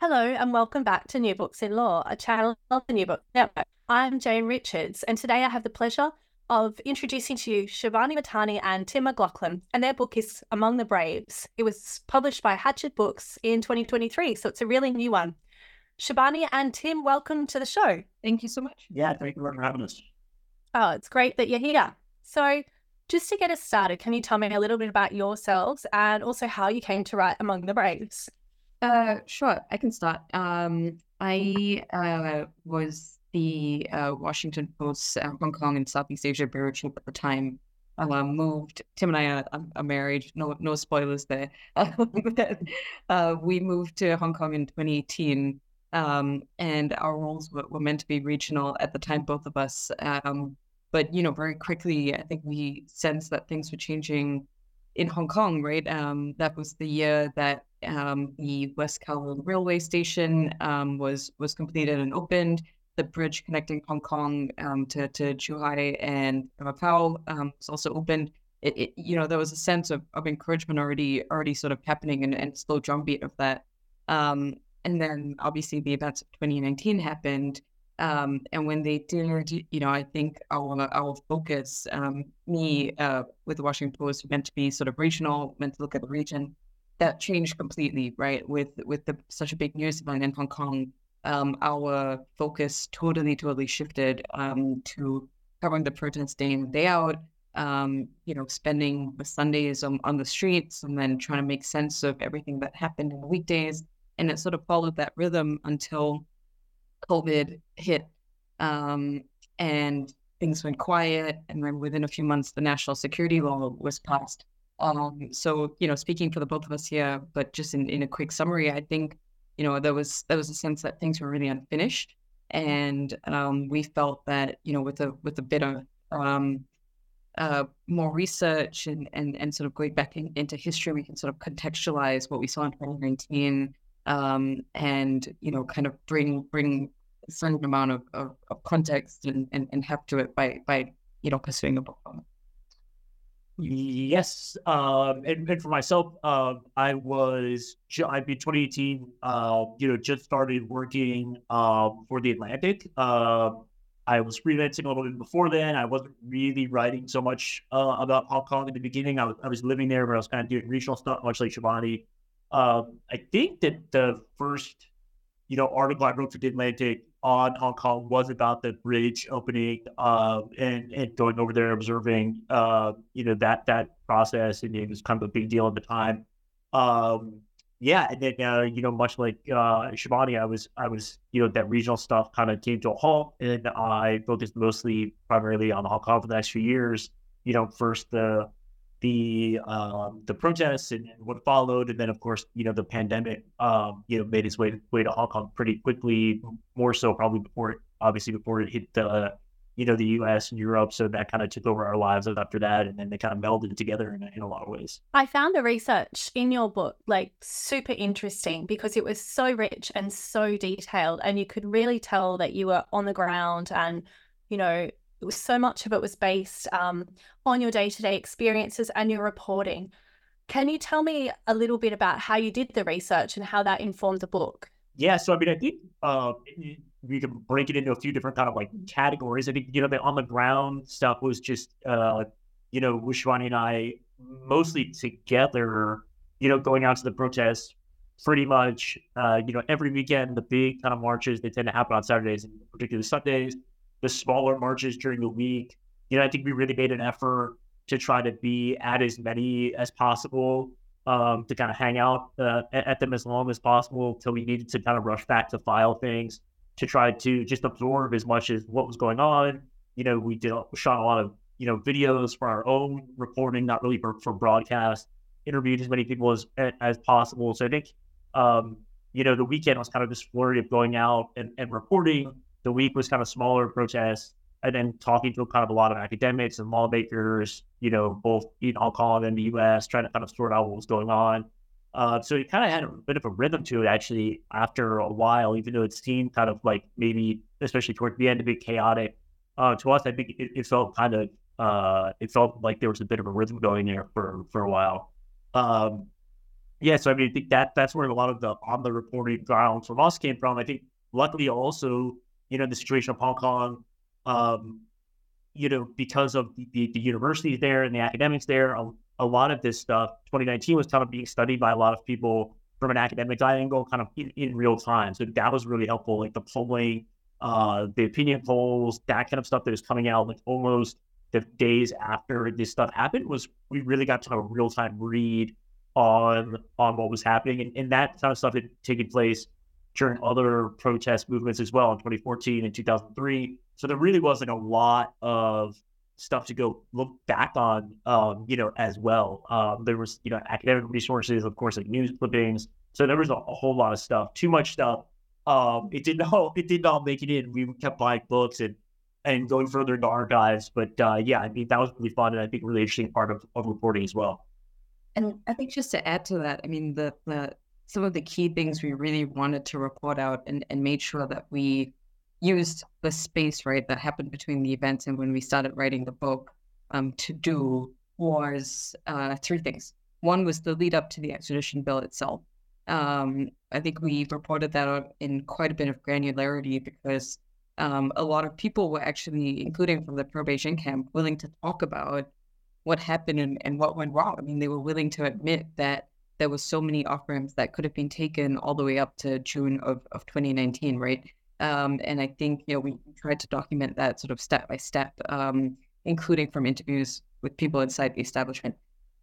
Hello, and welcome back to New Books in Law, a channel of the New Books Network. I'm Jane Richards, and today I have the pleasure of introducing to you Shibani Mahtani and Tim McLaughlin, and their book is Among the Braves. It was published by Hachette Books in 2023, so it's a really new one. Shivani and Tim, welcome to the show. Thank you so much. Yeah, thank you for having us. Oh, it's great that you're here. So, just to get us started, can you tell me a little bit about yourselves and also how you came to write Among the Braves? Uh, sure, I can start. Um, I uh, was the uh, Washington Post uh, Hong Kong and Southeast Asia bureau chief at the time. Uh, moved. Tim and I are, are married. No, no spoilers there. uh, we moved to Hong Kong in 2018, um, and our roles were, were, meant to be regional at the time, both of us. Um, but you know, very quickly, I think we sensed that things were changing in Hong Kong. Right. Um, that was the year that um, the West Kowloon railway station um, was was completed and opened. The bridge connecting Hong Kong um, to to Zhuhai and Macau um, was also opened. It, it, you know, there was a sense of, of encouragement already already sort of happening and, and slow drumbeat of that. Um, and then obviously the events of 2019 happened. Um, and when they did, you know, I think our our focus, me uh, with the Washington Post, meant to be sort of regional, meant to look at the region that changed completely, right? With with the such a big news event in Hong Kong, um, our focus totally, totally shifted um, to covering the protests day in and day out. Um, you know, spending the Sundays on, on the streets and then trying to make sense of everything that happened in the weekdays. And it sort of followed that rhythm until COVID hit um, and things went quiet. And then within a few months, the national security law was passed. Um, so you know, speaking for the both of us here, but just in, in a quick summary, I think you know there was there was a sense that things were really unfinished, and um, we felt that you know with a with a bit of um, uh, more research and, and and sort of going back in, into history, we can sort of contextualize what we saw in 2019, um, and you know, kind of bring bring a certain amount of, of, of context and, and, and heft to it by by you know pursuing a book. Yes, um, and, and for myself, uh, I was I've been 2018. Uh, you know, just started working uh, for the Atlantic. I was freelancing a little bit before then. I wasn't really writing so much uh, about Hong Kong in the beginning. I was I was living there, but I was kind of doing regional stuff, much like Shibani. Um, I think that the first, you know, article I wrote for the Atlantic on Hong Kong was about the bridge opening uh, and and going over there observing uh, you know that that process and it was kind of a big deal at the time. Um, yeah, and then uh, you know much like uh, I was I was you know that regional stuff kind of came to a halt, and I focused mostly primarily on Hong Kong for the next few years. You know, first the the um, the protests and, what followed, and then of course you know the pandemic um, you know made its way way to Hong Kong pretty quickly, more so probably before it obviously before it hit the you know the U.S. and Europe. So that kind of took over our lives after that, and then they kind of melded together in, in a lot of ways. I found the research in your book like super interesting because it was so rich and so detailed, and you could really tell that you were on the ground and you know was so much of it was based um, on your day-to-day experiences and your reporting. Can you tell me a little bit about how you did the research and how that informed the book? Yeah so i mean i think uh, we can break it into a few different kind of like categories. I think you know the on the ground stuff was just uh, you know Shibani and i mostly together you know going out to the protests pretty much, uh, you know, every weekend, the big kind of marches, they tend to happen on Saturdays and particularly Sundays. The smaller marches during the week, you know, I think we really made an effort to try to be at as many as possible, um, to kind of hang out uh, at them as long as possible until we needed to kind of rush back to file things to try to just absorb as much as what was going on. You know, we did shot a lot of you know videos for our own reporting, not really for, for broadcast. Interviewed as many people as as possible. So I think um, you know the weekend was kind of this flurry of going out and, and reporting. The week was kind of smaller protests, and then talking to kind of a lot of academics and lawmakers. You know, both in Hong Kong and the U.S., trying to kind of sort out what was going on. Uh, so it kind of had a bit of a rhythm to it actually after a while, even though it seemed kind of like maybe, especially towards the end, a bit chaotic. Uh, to us, I think it, it felt kind of, uh, it felt like there was a bit of a rhythm going there for for a while. Um, yeah, so I mean, I think that that's where a lot of the on the reporting ground from us came from. I think luckily also, you know, the situation of Hong Kong, um, you know, because of the, the, universities there and the academics there, a lot of this stuff, 2019 was kind of being studied by a lot of people from an academic angle, kind of in, in real time. So that was really helpful, like the polling, uh, the opinion polls, that kind of stuff that was coming out like almost the days after this stuff happened was we really got to a real time read on on what was happening, and, and that kind of stuff had taken place during other protest movements as well in 2014 and 2003. So there really wasn't a lot of stuff to go look back on, um, you know, as well. Um, there was, you know, academic resources, of course, like news clippings. So there was a, a whole lot of stuff, too much stuff. Um, it did not, it did not make it in. We kept buying books and and going further into archives. But uh, yeah, I mean, that was really fun and I think really interesting part of, of reporting as well. And I think just to add to that, I mean, the, the some of the key things we really wanted to report out and, and made sure that we used the space right that happened between the events and when we started writing the book um, to do was uh, three things. One was the lead up to the extradition bill itself. Um, I think we reported that out in quite a bit of granularity because um, a lot of people were actually, including from the pro-Beijing camp, willing to talk about what happened and, and what went wrong. I mean, they were willing to admit that there was so many off ramps that could have been taken all the way up to June of, of 2019, right? Um, and I think you know we tried to document that sort of step by step, um, including from interviews with people inside the establishment.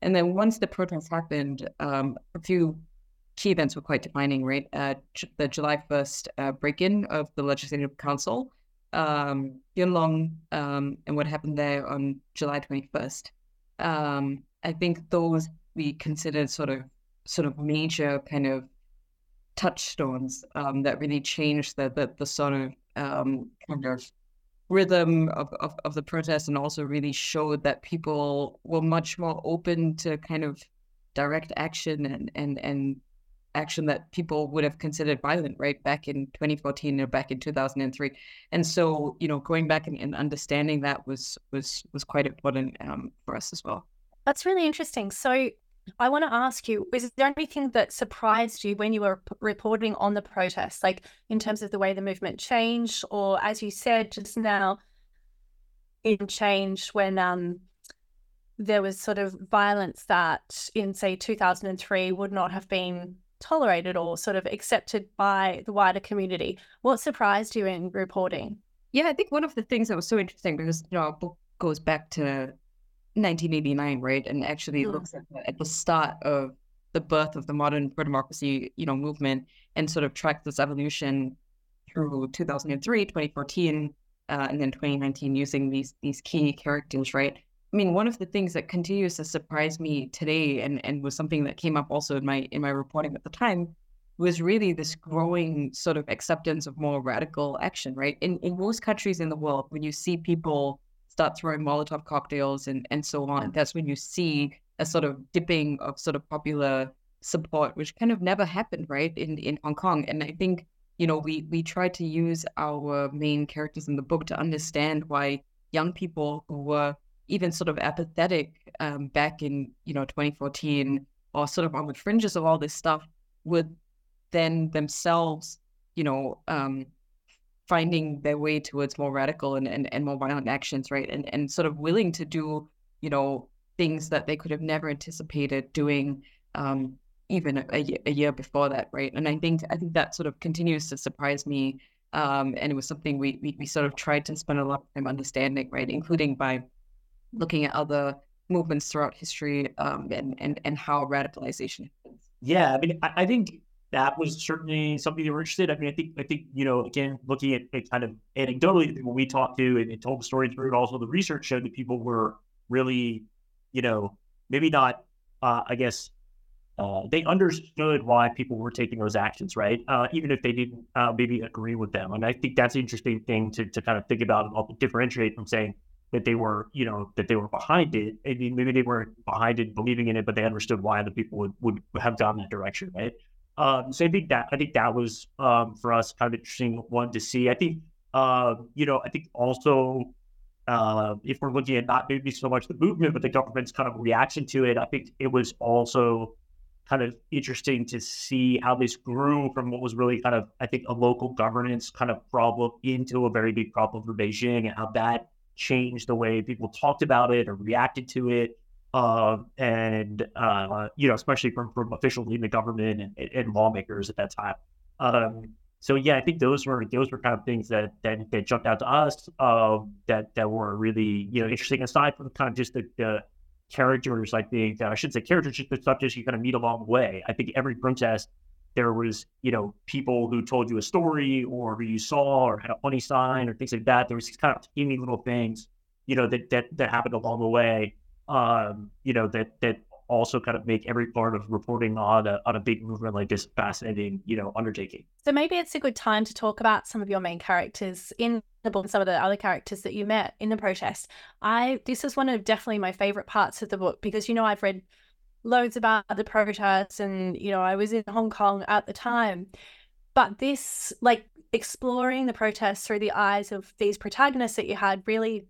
And then once the protests happened, um, a few key events were quite defining, right? Uh, the July 1st uh, break-in of the Legislative Council, um, Yuen Long, um, and what happened there on July 21st. Um, I think those we considered sort of sort of major kind of touchstones um, that really changed the the, the sort of um, kind of rhythm of, of, of the protest and also really showed that people were much more open to kind of direct action and and and action that people would have considered violent right back in 2014 or back in 2003 and so you know going back and, and understanding that was was was quite important um, for us as well. That's really interesting. So I want to ask you, is there anything that surprised you when you were p- reporting on the protests, like in terms of the way the movement changed, or as you said just now, in change when um, there was sort of violence that in, say, 2003 would not have been tolerated or sort of accepted by the wider community? What surprised you in reporting? Yeah, I think one of the things that was so interesting because, you know, our book goes back to 1989, right? And actually mm. looks at the, at the start of the birth of the modern pro-democracy, you know, movement and sort of track this evolution through 2003, 2014, uh, and then 2019 using these these key characters, right? I mean, one of the things that continues to surprise me today and, and was something that came up also in my in my reporting at the time was really this growing sort of acceptance of more radical action, right? In in most countries in the world, when you see people start throwing Molotov cocktails and, and so on, that's when you see a sort of dipping of sort of popular support, which kind of never happened, right, in, in Hong Kong. And I think, you know, we, we try to use our main characters in the book to understand why young people who were even sort of apathetic um, back in, you know, 2014 or sort of on the fringes of all this stuff would then themselves, you know, um, finding their way towards more radical and, and, and more violent actions, right? And and sort of willing to do, you know, things that they could have never anticipated doing, um, even a, year, a year before that, right? And I think I think that sort of continues to surprise me. Um, and it was something we, we we sort of tried to spend a lot of time understanding, right, including by looking at other movements throughout history um, and and and how radicalization happens. Yeah, I mean, I, I think that was certainly something they were interested. I mean, I think I think you know, again, looking at it kind of anecdotally, when we talked to and, and told the story through, and also the research showed that people were really, you know, maybe not, uh, I guess, uh, they understood why people were taking those actions, right? Uh, even if they didn't uh, maybe agree with them. And I think that's an interesting thing to, to kind of think about and differentiate from saying that they were, you know, that they were behind it. I mean, maybe they weren't behind it, believing in it, but they understood why other people would, would have gone that direction, right? Um, so I think that I think that was um, for us kind of interesting one to see. I think uh, you know I think also uh, if we're looking at not maybe so much the movement but the government's kind of reaction to it, I think it was also kind of interesting to see how this grew from what was really kind of I think a local governance kind of problem into a very big problem for Beijing and how that changed the way people talked about it or reacted to it uh, and uh, you know, especially from, from officials in the government and, and lawmakers at that time. Um, so yeah, I think those were those were kind of things that that, that jumped out to us uh, that that were really you know interesting. Aside from kind of just the, the characters, I think I shouldn't say characters, just the subjects you kind of meet along the way. I think every protest there was you know people who told you a story or who you saw or had a funny sign or things like that. There was these kind of teeny little things you know that that that happened along the way um, you know, that that also kind of make every part of reporting on a on a big movement like this fascinating, you know, undertaking. So maybe it's a good time to talk about some of your main characters in the book and some of the other characters that you met in the protest. I this is one of definitely my favorite parts of the book because you know I've read loads about the protests and you know I was in Hong Kong at the time. But this like exploring the protests through the eyes of these protagonists that you had really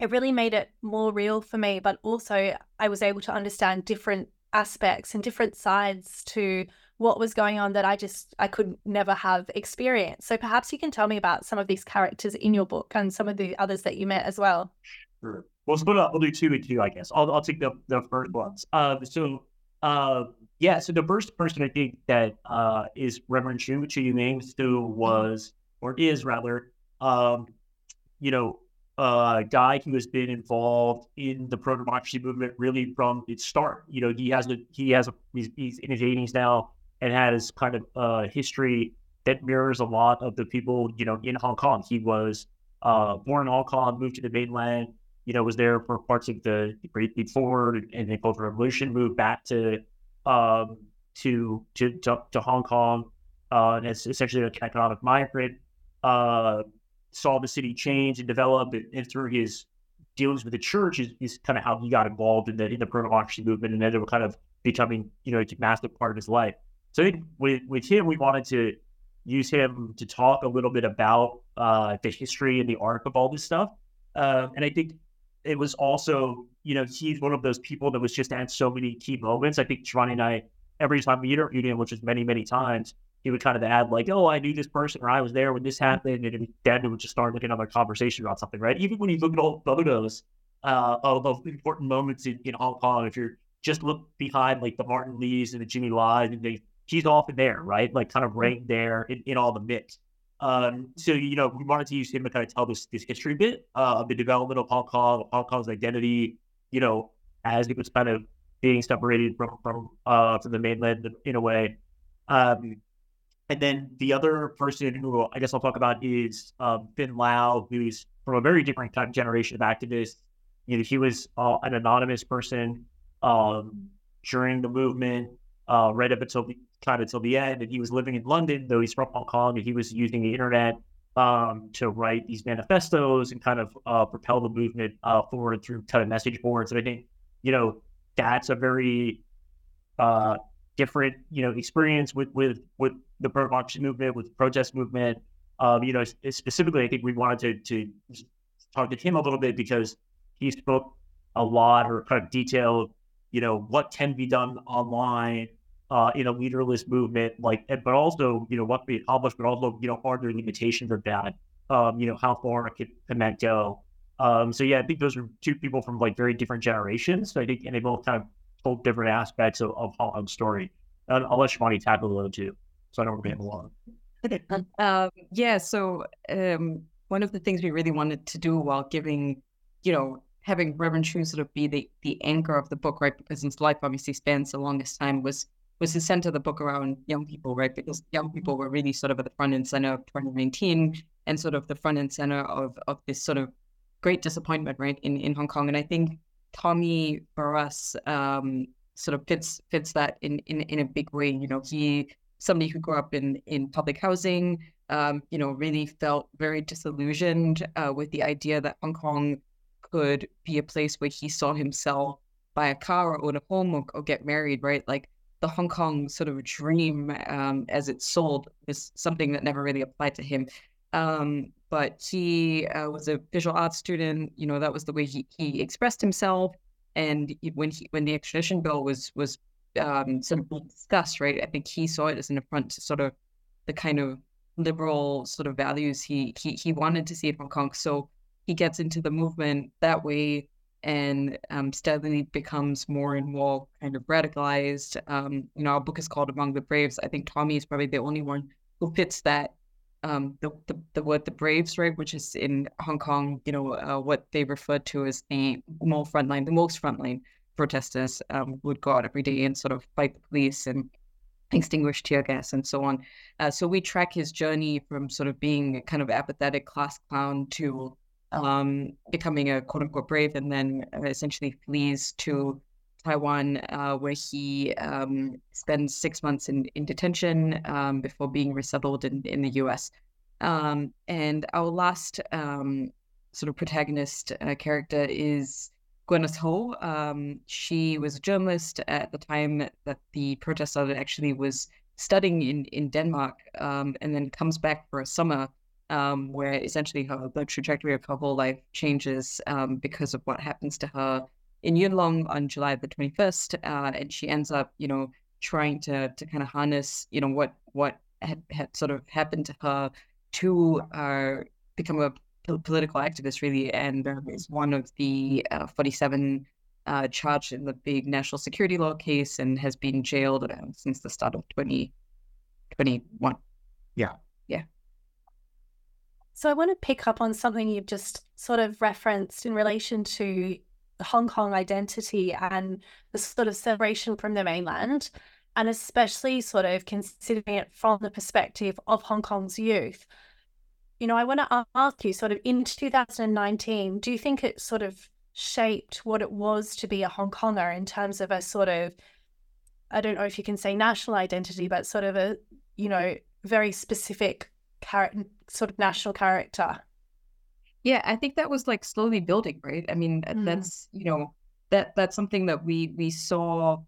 it really made it more real for me, but also I was able to understand different aspects and different sides to what was going on that I just I could never have experienced. So perhaps you can tell me about some of these characters in your book and some of the others that you met as well. Sure. Well, split up. We'll do two and two, I guess. I'll, I'll take the, the first ones. Um, so, uh, yeah, so the first person I think that uh, is Reverend Chu, Chu Ming, who was, or is rather, um, you know, uh, guy who has been involved in the pro democracy movement really from its start. You know, he has a he has a he's, he's in his 80s now and has kind of a history that mirrors a lot of the people you know in Hong Kong. He was uh, born in Hong Kong, moved to the mainland. You know, was there for parts of the Great Leap Forward and the Cultural Revolution. Moved back to um, to, to to to Hong Kong, uh, and it's essentially an economic migrant. Uh, saw the city change and develop, and, and through his dealings with the church is, is kind of how he got involved in the in the pro democracy movement, and it was kind of becoming you know a massive part of his life. So with with him, we wanted to use him to talk a little bit about uh, the history and the arc of all this stuff, uh, and I think it was also you know he's one of those people that was just at so many key moments. I think Shibani and I every time we interviewed him, which is many many times, he would kind of add like, "Oh, I knew this person," or "I was there when this happened," and then it would just start like another conversation about something, right? Even when you look at old photos uh, of, of important moments in, in Hong Kong, if you're just look behind like the Martin Lees and the Jimmy Lai's, and they, he's often there, right? Like kind of right there in, in all the mix. Um, so you know, we wanted to use him to kind of tell this this history bit uh, of the development of Hong Kong, Hong Kong's identity, you know, as it was kind of being separated from from uh, from the mainland in a way. Um, and then the other person who I guess I'll talk about is um, Finn Lau, who's from a very different kind of generation of activists. You know, he was uh, an anonymous person um, during the movement, uh, right up until the, kind of until the end. And he was living in London, though he's from Hong Kong, and he was using the internet um, to write these manifestos and kind of uh, propel the movement uh, forward through kind of message boards. And I think, you know, that's a very uh, different, you know, experience with with with the democracy movement, with the protest movement. Um, you know, specifically, I think we wanted to to talk to him a little bit because he spoke a lot or kind of detailed, you know, what can be done online uh, in a leaderless movement, like, but also, you know, what be accomplished, but also, you know, are there limitations of that? Um, you know, how far can, can that go? Um, so yeah, I think those are two people from like very different generations. So I think, and they both kind of told different aspects of, of Kong's story. And I'll let Shibani tackle those too, so I don't remain alone. um, yeah, so um, one of the things we really wanted to do while giving, you know, having Reverend Chu sort of be the, the anchor of the book, right? Because his life obviously spans the longest time was was to center the book around young people, right? Because young people were really sort of at the front and center of 2019 and sort of the front and center of of this sort of great disappointment, right, in, in Hong Kong. And I think Tommy for us um, sort of fits fits that in, in in a big way. You know, he somebody who grew up in in public housing, um, you know, really felt very disillusioned uh, with the idea that Hong Kong could be a place where he saw himself buy a car or own a home or, or get married, right? Like the Hong Kong sort of dream um, as it sold is something that never really applied to him. Um, but he uh, was a visual arts student. You know, that was the way he, he expressed himself. And when he when the extradition bill was was um, sort of discussed, right, I think he saw it as an affront to sort of the kind of liberal sort of values he he he wanted to see in Hong Kong. So he gets into the movement that way and um, steadily becomes more and more kind of radicalized. Um, you know, our book is called Among the Braves. I think Tommy is probably the only one who fits that um, the, the, the word the Braves, right, which is in Hong Kong, you know, uh, what they refer to as the more frontline, the most frontline protesters um, would go out every day and sort of fight the police and extinguish tear gas and so on. Uh, so we track his journey from sort of being a kind of apathetic class clown to um, becoming a quote unquote brave and then essentially flees to Taiwan, uh, where he um, spends six months in, in detention um, before being resettled in, in the US. Um, and our last um, sort of protagonist uh, character is Gwyneth Ho. Um, she was a journalist at the time that the protest started, actually was studying in, in Denmark um, and then comes back for a summer where essentially her, the trajectory of her whole life changes because of what happens to her in Yuen Long on July the 21st, uh, and she ends up, you know, trying to to kind of harness, you know, what what had, had sort of happened to her to uh, become a political activist, really, and um, is one of the uh, 47 uh, charged in the big national security law case and has been jailed uh, since the start of 2021. yeah. Yeah. So I want to pick up on something you've just sort of referenced in relation to Hong Kong identity and the sort of separation from the mainland, and especially sort of considering it from the perspective of Hong Kong's youth. You know, I want to ask you sort of in 2019, do you think it sort of shaped what it was to be a Hong Konger in terms of a sort of, I don't know if you can say national identity, but sort of a, you know, very specific character, sort of national character? Yeah, I think that was like slowly building, right? I mean, mm. that's you know that that's something that we we saw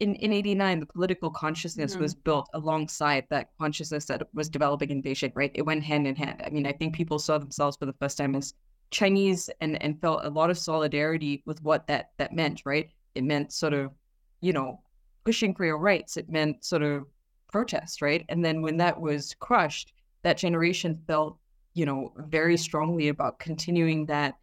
in in '89. The political consciousness mm. was built alongside that consciousness that was developing in Beijing, right? It went hand in hand. I mean, I think people saw themselves for the first time as Chinese and and felt a lot of solidarity with what that that meant, right? It meant sort of, you know, pushing for your rights. It meant sort of protest, right? And then when that was crushed, that generation felt you know, very strongly about continuing that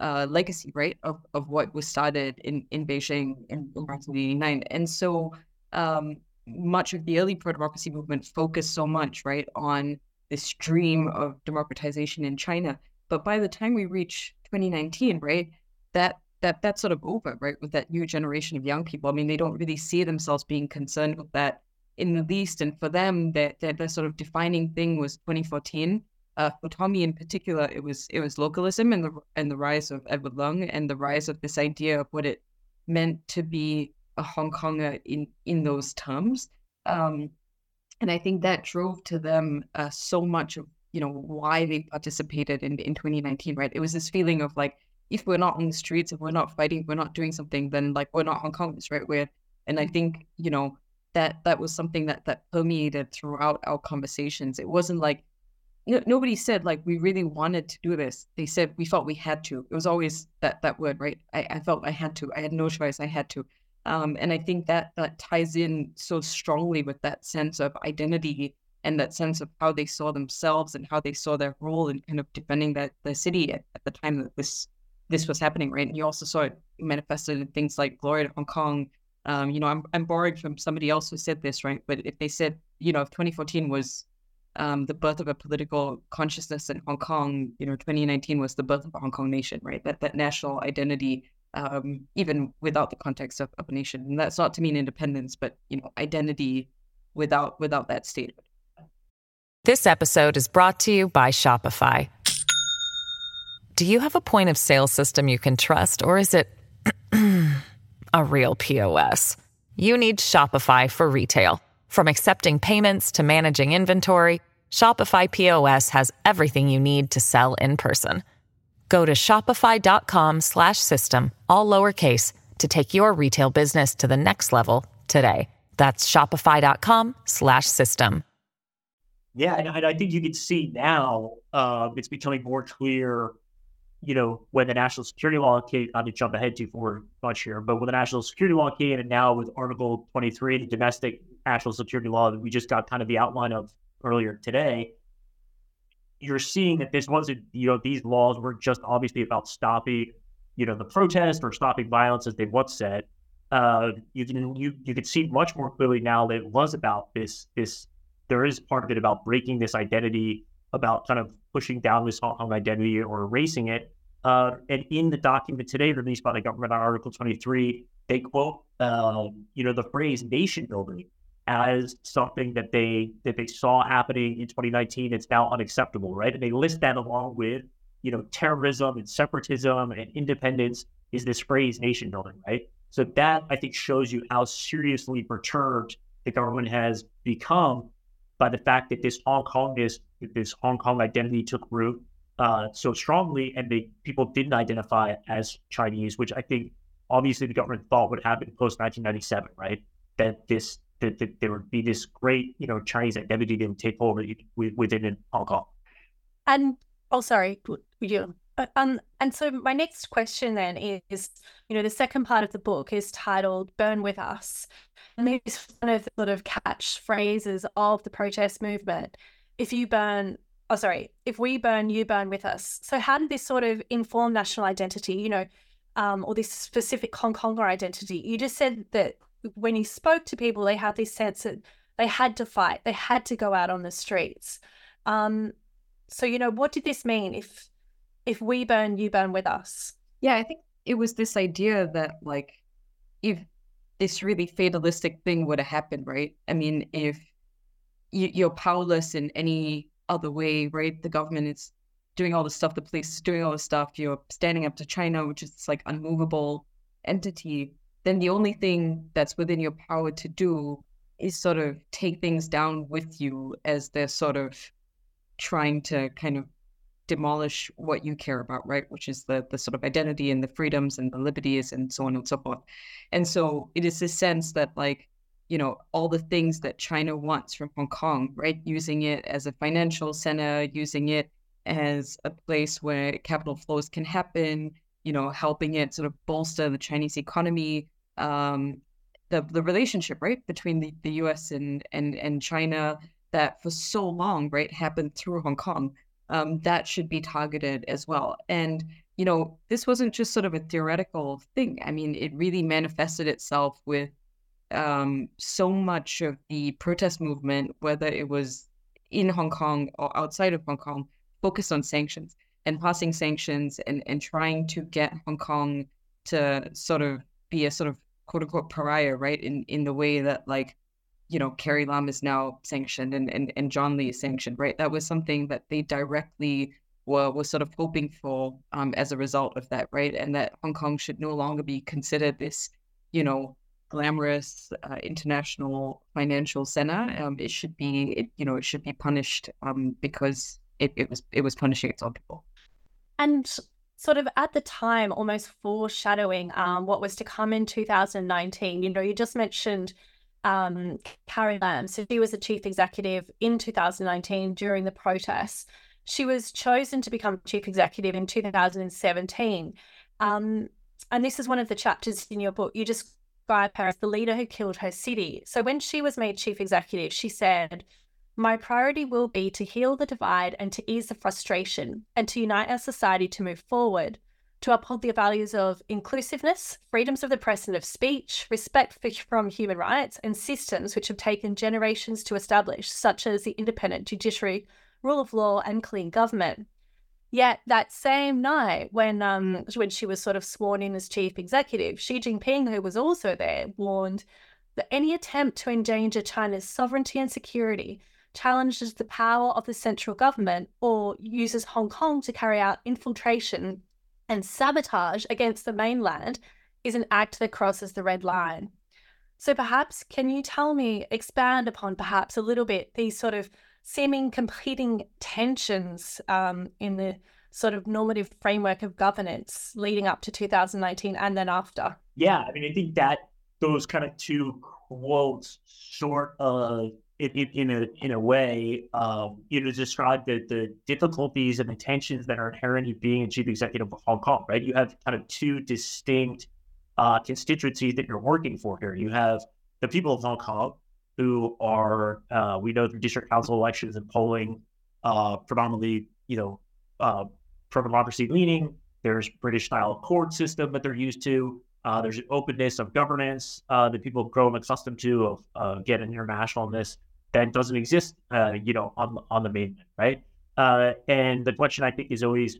uh, legacy, right, of, of what was started in, in Beijing in, in 1989. And so um, much of the early pro democracy movement focused so much, right, on this dream of democratization in China. But by the time we reach 2019, right, that that that's sort of over, right, with that new generation of young people. I mean, they don't really see themselves being concerned with that in the least. And for them, that that the sort of defining thing was 2014 uh, for Tommy in particular, it was it was localism and the and the rise of Edward Leung and the rise of this idea of what it meant to be a Hong Konger in in those terms. Um, and I think that drove to them uh, so much of you know why they participated in in 2019. Right, it was this feeling of like if we're not on the streets, if we're not fighting, if we're not doing something, then like we're not Hong Kongers, right? We're and I think you know that that was something that that permeated throughout our conversations. It wasn't like no, nobody said like we really wanted to do this. They said we felt we had to. It was always that that word, right? I, I felt I had to. I had no choice. I had to. Um, and I think that that ties in so strongly with that sense of identity and that sense of how they saw themselves and how they saw their role in kind of defending that the city at, at the time that this this was happening, right? And you also saw it manifested in things like Glory to Hong Kong, Um, you know, I'm I'm borrowing from somebody else who said this, right? But if they said, you know, if 2014 was um, the birth of a political consciousness in Hong Kong, you know, 2019 was the birth of a Hong Kong nation, right? That that national identity, um, even without the context of, of a nation, and that's not to mean independence, but you know, identity without without that statement. This episode is brought to you by Shopify. Do you have a point of sale system you can trust, or is it a real POS? You need Shopify for retail. From accepting payments to managing inventory, Shopify POS has everything you need to sell in person. Go to shopify.com/system all lowercase to take your retail business to the next level today. That's shopify.com/system. Yeah, and, I think you can see now uh, it's becoming more clear. You know, when the national security law came, not to jump ahead too far much here, but when the national security law came, and now with Article 23, the domestic national security law that we just got kind of the outline of earlier today, you're seeing that this wasn't, you know, these laws weren't just obviously about stopping, you know, the protest or stopping violence as they once said. Uh, you can you you can see much more clearly now that it was about this this. There is part of it about breaking this identity, about kind of pushing down this Hong Kong identity or erasing it. Uh, and in the document today released by the government on Article 23, they quote, um, you know, the phrase "nation building" as something that they that they saw happening in 2019. It's now unacceptable, right? And they list that along with you know terrorism and separatism and independence is this phrase nation building, right? So that I think shows you how seriously perturbed the government has become by the fact that this Hong Kong this this Hong Kong identity took root uh, so strongly, and the people didn't identify as Chinese, which I think obviously the government thought would happen post 1997, right? That this that, that, there would be this great, you know, Chinese identity that would take over within Hong Kong. And oh, sorry, you. Uh, um, and so my next question then is, you know, the second part of the book is titled "Burn with Us," and it's one of the sort of catchphrases of the protest movement. If you burn, oh, sorry, if we burn, you burn with us. So how did this sort of inform national identity? You know, um, or this specific Hong Konger identity? You just said that when you spoke to people, they had this sense that they had to fight, they had to go out on the streets. Um, so you know, what did this mean? If if we burn, you burn with us. Yeah, I think it was this idea that like if this really fatalistic thing would have happened, right? I mean, if you, are powerless in any other way, right? The government is doing all the stuff, the police is doing all the stuff. You're standing up to China, which is like unmovable entity then the only thing that's within your power to do is sort of take things down with you as they're sort of trying to kind of demolish what you care about, right? Which is the the sort of identity and the freedoms and the liberties and so on and so forth. And so it is this sense that like, you know, all the things that China wants from Hong Kong, right? Using it as a financial center, using it as a place where capital flows can happen, you know, helping it sort of bolster the Chinese economy, um, the the relationship right between the, the U.S. and and and China that for so long right happened through Hong Kong. Um, that should be targeted as well. And you know, this wasn't just sort of a theoretical thing. I mean, it really manifested itself with um, so much of the protest movement, whether it was in Hong Kong or outside of Hong Kong, focused on sanctions and passing sanctions and, and trying to get Hong Kong to sort of be a sort of quote unquote pariah, right? In in the way that like, you know, Carrie Lam is now sanctioned and, and, and John Lee is sanctioned, right? That was something that they directly were was sort of hoping for um, as a result of that, right? And that Hong Kong should no longer be considered this, you know, glamorous uh, international financial center. Um, it should be, it, you know, it should be punished um, because it, it was it was punishing its own people. And sort of at the time, almost foreshadowing um, what was to come in 2019. You know, you just mentioned um, Carrie Lam. So she was the chief executive in 2019 during the protests. She was chosen to become chief executive in 2017. Um, and this is one of the chapters in your book. You describe her as the leader who killed her city. So when she was made chief executive, she said, my priority will be to heal the divide and to ease the frustration and to unite our society to move forward. to uphold the values of inclusiveness, freedoms of the press and of speech, respect for, from human rights, and systems which have taken generations to establish, such as the independent judiciary, rule of law, and clean government. Yet that same night, when um, when she was sort of sworn in as chief executive, Xi Jinping, who was also there, warned that any attempt to endanger China's sovereignty and security challenges the power of the central government or uses Hong Kong to carry out infiltration and sabotage against the mainland is an act that crosses the red line. So perhaps can you tell me, expand upon perhaps a little bit these sort of seeming competing tensions um, in the sort of normative framework of governance leading up to 2019 and then after? Yeah, I mean, I think that those kind of two quotes sort of in, in, a in a way, um, you know, describe the the difficulties and the tensions that are inherent in being a chief executive of Hong Kong. Right, you have kind of two distinct uh, constituencies that you're working for here. You have the people of Hong Kong, who are uh, we know through district council elections and polling uh, predominantly you know uh, pro democracy leaning. There's British style court system that they're used to. Uh, there's an openness of governance uh, that people grown accustomed to of uh, an internationalness that doesn't exist, you know, on on the mainland, right? and the question I think is always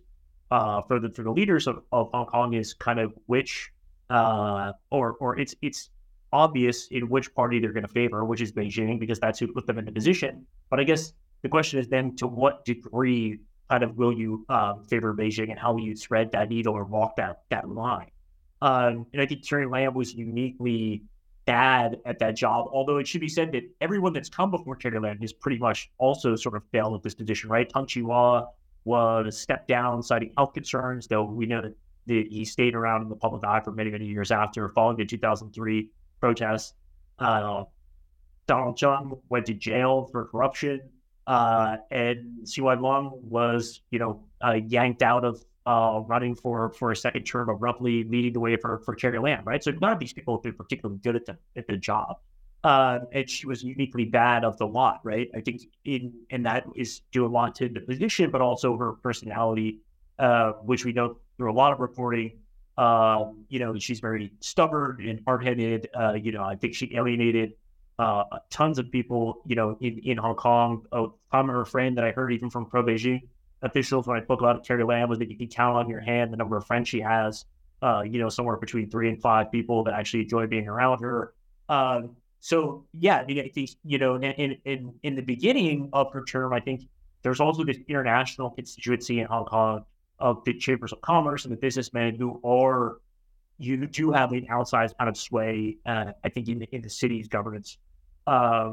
for the for the leaders of, of Hong Kong is kind of which or or it's it's obvious in which party they're going to favor, which is Beijing, because that's who put them in the position. But I guess the question is then to what degree kind of will you um, favor Beijing and how will you thread that needle or walk that that line? Um, and I think Carrie Lam was uniquely bad at that job. Although it should be said that everyone that's come before Lam has pretty much also sort of failed at this position, right? Tung Chee-hwa was stepped down citing health concerns, though we know that he stayed around in the public eye for many, many years after, following the 2003 protests. Uh, Donald Tsang went to jail for corruption, uh, and CY Leung was, you know, uh, yanked out of uh, running for for a second term, abruptly leading the way for for Carrie Lam, right? So none of these people have been particularly good at the at the job, uh, and she was uniquely bad of the lot, right? I think in and that is due a lot to the position, but also her personality, uh, which we know through a lot of reporting um, you know, she's very stubborn and hard headed. Uh, you know, I think she alienated uh, tons of people, you know, in, in Hong Kong. A common refrain that I heard even from pro Beijing officials when I spoke about Carrie Lam was that you can count on your hand the number of friends she has, uh, you know, somewhere between three and five people that actually enjoy being around her. Um, so yeah, I think, you know, in, in, in the beginning of her term, I think there's also this international constituency in Hong Kong of the chambers of commerce and the businessmen who are you do have an outsized kind of sway, uh, I think, in the, in the city's governance. Uh,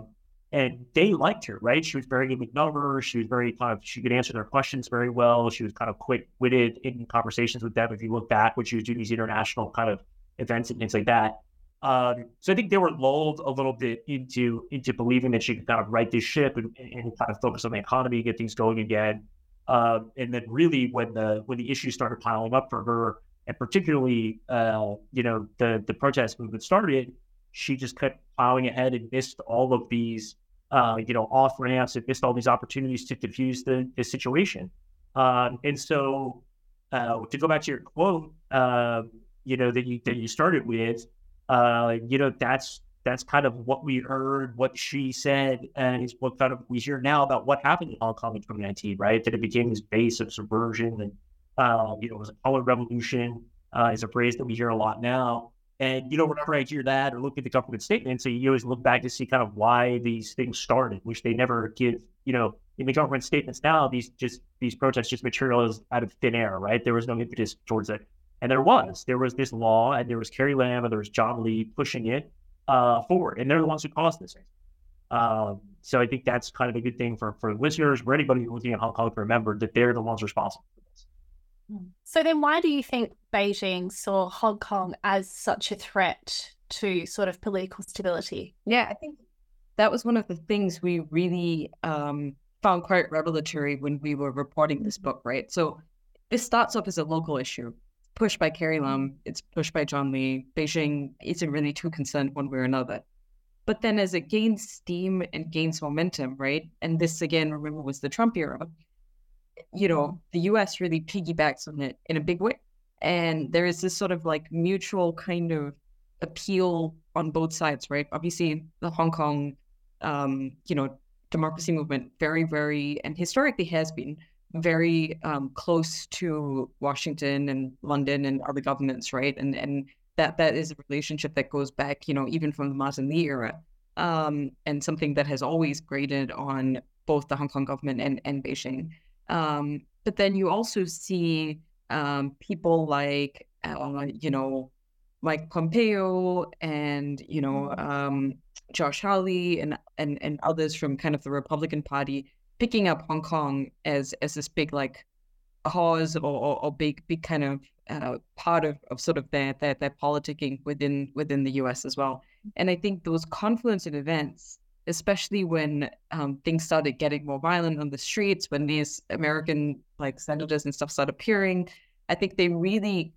and they liked her, right? She was very with numbers. She was very kind of, she could answer their questions very well. She was kind of quick witted in conversations with them. If you look back when she was doing these international kind of events and things like that. Um, so I think they were lulled a little bit into into believing that she could kind of right this ship and, and kind of focus on the economy, get things going again. Um, and then really when the when the issues started piling up for her, and particularly uh, you know the the protest movement started, she just kept plowing ahead and missed all of these uh, you know off ramps and missed all these opportunities to diffuse the, the situation. Um, and so uh, to go back to your quote, um, you know that you that you started with, uh, you know that's that's kind of what we heard, what she said, and is what kind of we hear now about what happened in Hong Kong in 2019, right? That it became this base of subversion and, uh, you know, it was a color revolution uh, is a phrase that we hear a lot now. And, you know, whenever I hear that or look at the government statements, so you always look back to see kind of why these things started, which they never give, you know, in the government statements now, these just, these protests just materialized out of thin air, right? There was no impetus towards it. And there was, there was this law and there was Carrie Lam and there was John Lee pushing it uh, forward, and they're the ones who caused this. Um, so I think that's kind of a good thing for for listeners, or anybody who's looking at Hong Kong to remember that they're the ones responsible. Mm. So then, why do you think Beijing saw Hong Kong as such a threat to sort of political stability? Yeah, I think that was one of the things we really um, found quite revelatory when we were reporting this mm. book, right? So this starts off as a local issue pushed by Carrie Lam, mm. it's pushed by John Lee. Beijing isn't really too concerned one way or another. But then as it gains steam and gains momentum, right? And this again, remember, was the Trump era. You know, the US really piggybacks on it in a big way. And there is this sort of like mutual kind of appeal on both sides, right? Obviously, the Hong Kong, um, you know, democracy movement very, very, and historically has been very um, close to Washington and London and other governments, right? And and that that is a relationship that goes back, you know, even from the Martin Lee era, um, and something that has always graded on both the Hong Kong government and and Beijing. Um, but then you also see um, people like, uh, you know, Mike Pompeo and you know um, Josh Hawley and and and others from kind of the Republican Party picking up Hong Kong as as this big like cause or, or, or big big kind of uh, part of, of sort of their, their their politicking within within the U.S. as well. And I think those confluence of events, especially when um, things started getting more violent on the streets, when these American like senators and stuff started appearing, I think they really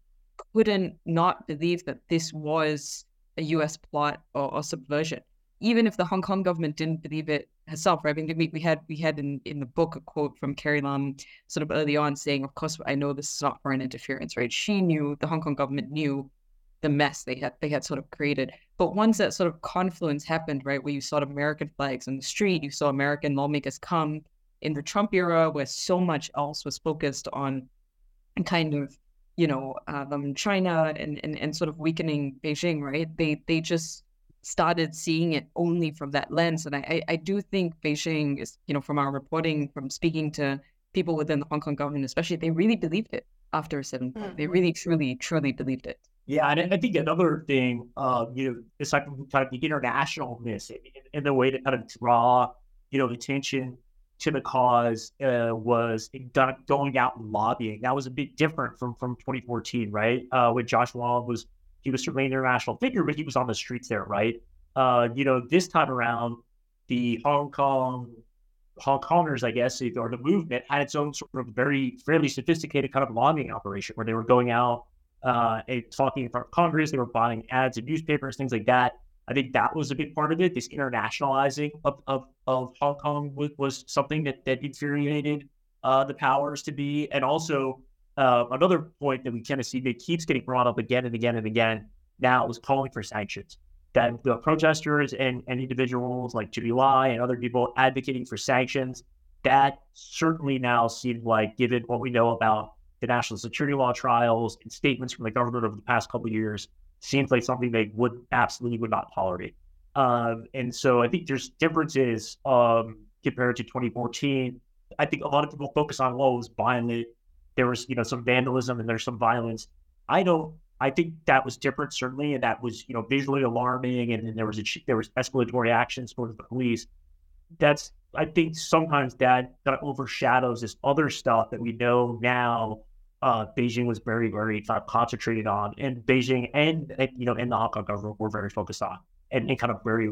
couldn't not believe that this was a U.S. plot or, or subversion even if the Hong Kong government didn't believe it herself, right? I mean, we, we had we had in, in the book a quote from Carrie Lam sort of early on saying, of course, I know this is not foreign interference, right? She knew the Hong Kong government knew the mess they had they had sort of created. But once that sort of confluence happened, right, where you saw American flags on the street, you saw American lawmakers come in the Trump era, where so much else was focused on kind of you know um, China and, and and sort of weakening Beijing, right? They they just started seeing it only from that lens. And I, I do think Beijing is, you know, from our reporting, from speaking to people within the Hong Kong government, especially, they really believed it after 7 mm-hmm. They really, truly, truly believed it. Yeah, and I think another thing, uh, you know, aside from kind of the internationalness and the way to kind of draw, you know, attention to the cause uh, was going out and lobbying. That was a bit different from from 2014, right? Uh, when Josh Wong was he was certainly an international figure, but he was on the streets there, right? Uh, you know, this time around, the Hong Kong Hong Kongers, I guess, or the movement had its own sort of very fairly sophisticated kind of lobbying operation where they were going out uh, talking in front of Congress. They were buying ads in newspapers, things like that. I think that was a big part of it. This internationalizing of, of, of Hong Kong was, was something that, that infuriated uh, the powers to be. And also, uh, another point that we kind of see that keeps getting brought up again and again and again now is calling for sanctions. That the protesters and, and individuals like Jimmy Lai and other people advocating for sanctions, that certainly now seems like, given what we know about the national security law trials and statements from the government over the past couple of years, seems like something they would absolutely would not tolerate. Um, and so I think there's differences um, compared to 2014. I think a lot of people focus on, well, it was violent there was you know some vandalism and there's some violence. I don't. I think that was different certainly, and that was you know visually alarming, and, and there was a, there was escalatory actions towards the police. That's I think sometimes that kind of overshadows this other stuff that we know now. Uh, Beijing was very, very kind of concentrated on, and Beijing and, and you know, and the Hong Kong government were very focused on, and, and kind of very